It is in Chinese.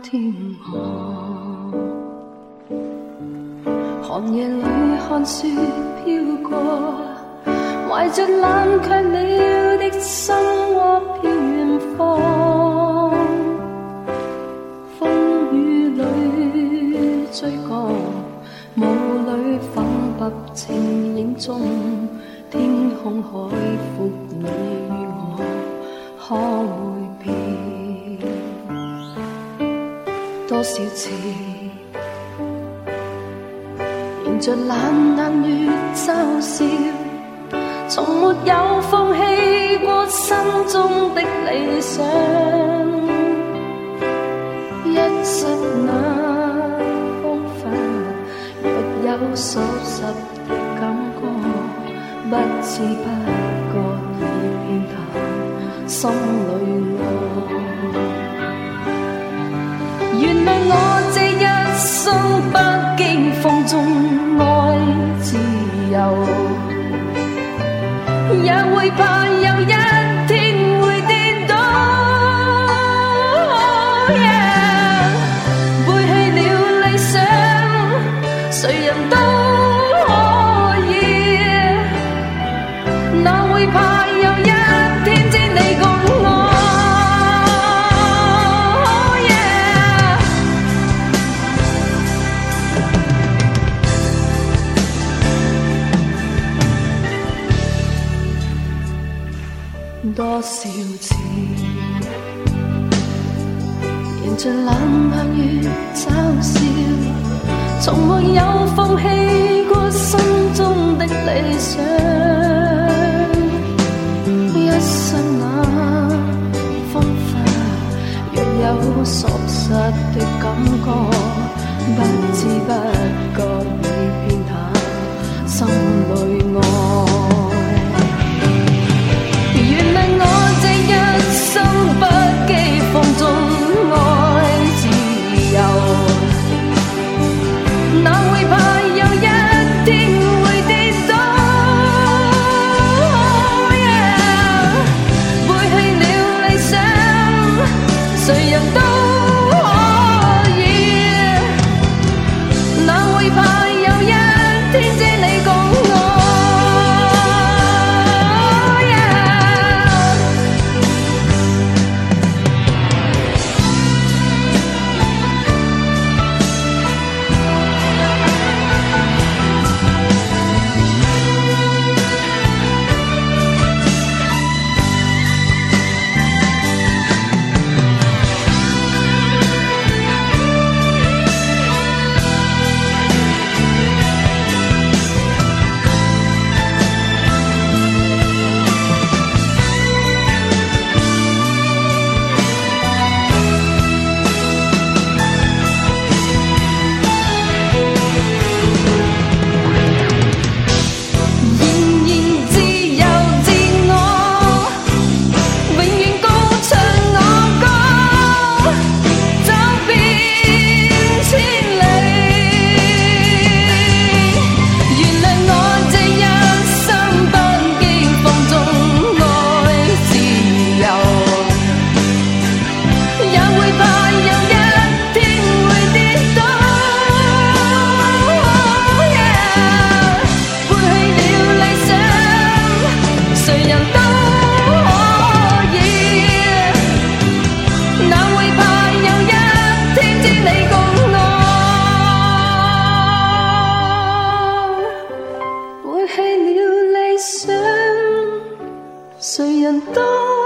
今天我寒夜里看雪飘过，怀着冷却了的心。中，天空海阔，你与我可会变？多少次，迎着冷眼与嘲笑，从没有放弃过心中的理想。一刹那风化，若有所失的感，不知不觉已偏淡心里爱。原谅我这一生不羁放纵爱自由，也会怕有一天会跌倒。背弃了理想，谁人都多少次，迎着冷眼与嘲笑，从没有放弃过心中的理想。最怕有一天，这。简单。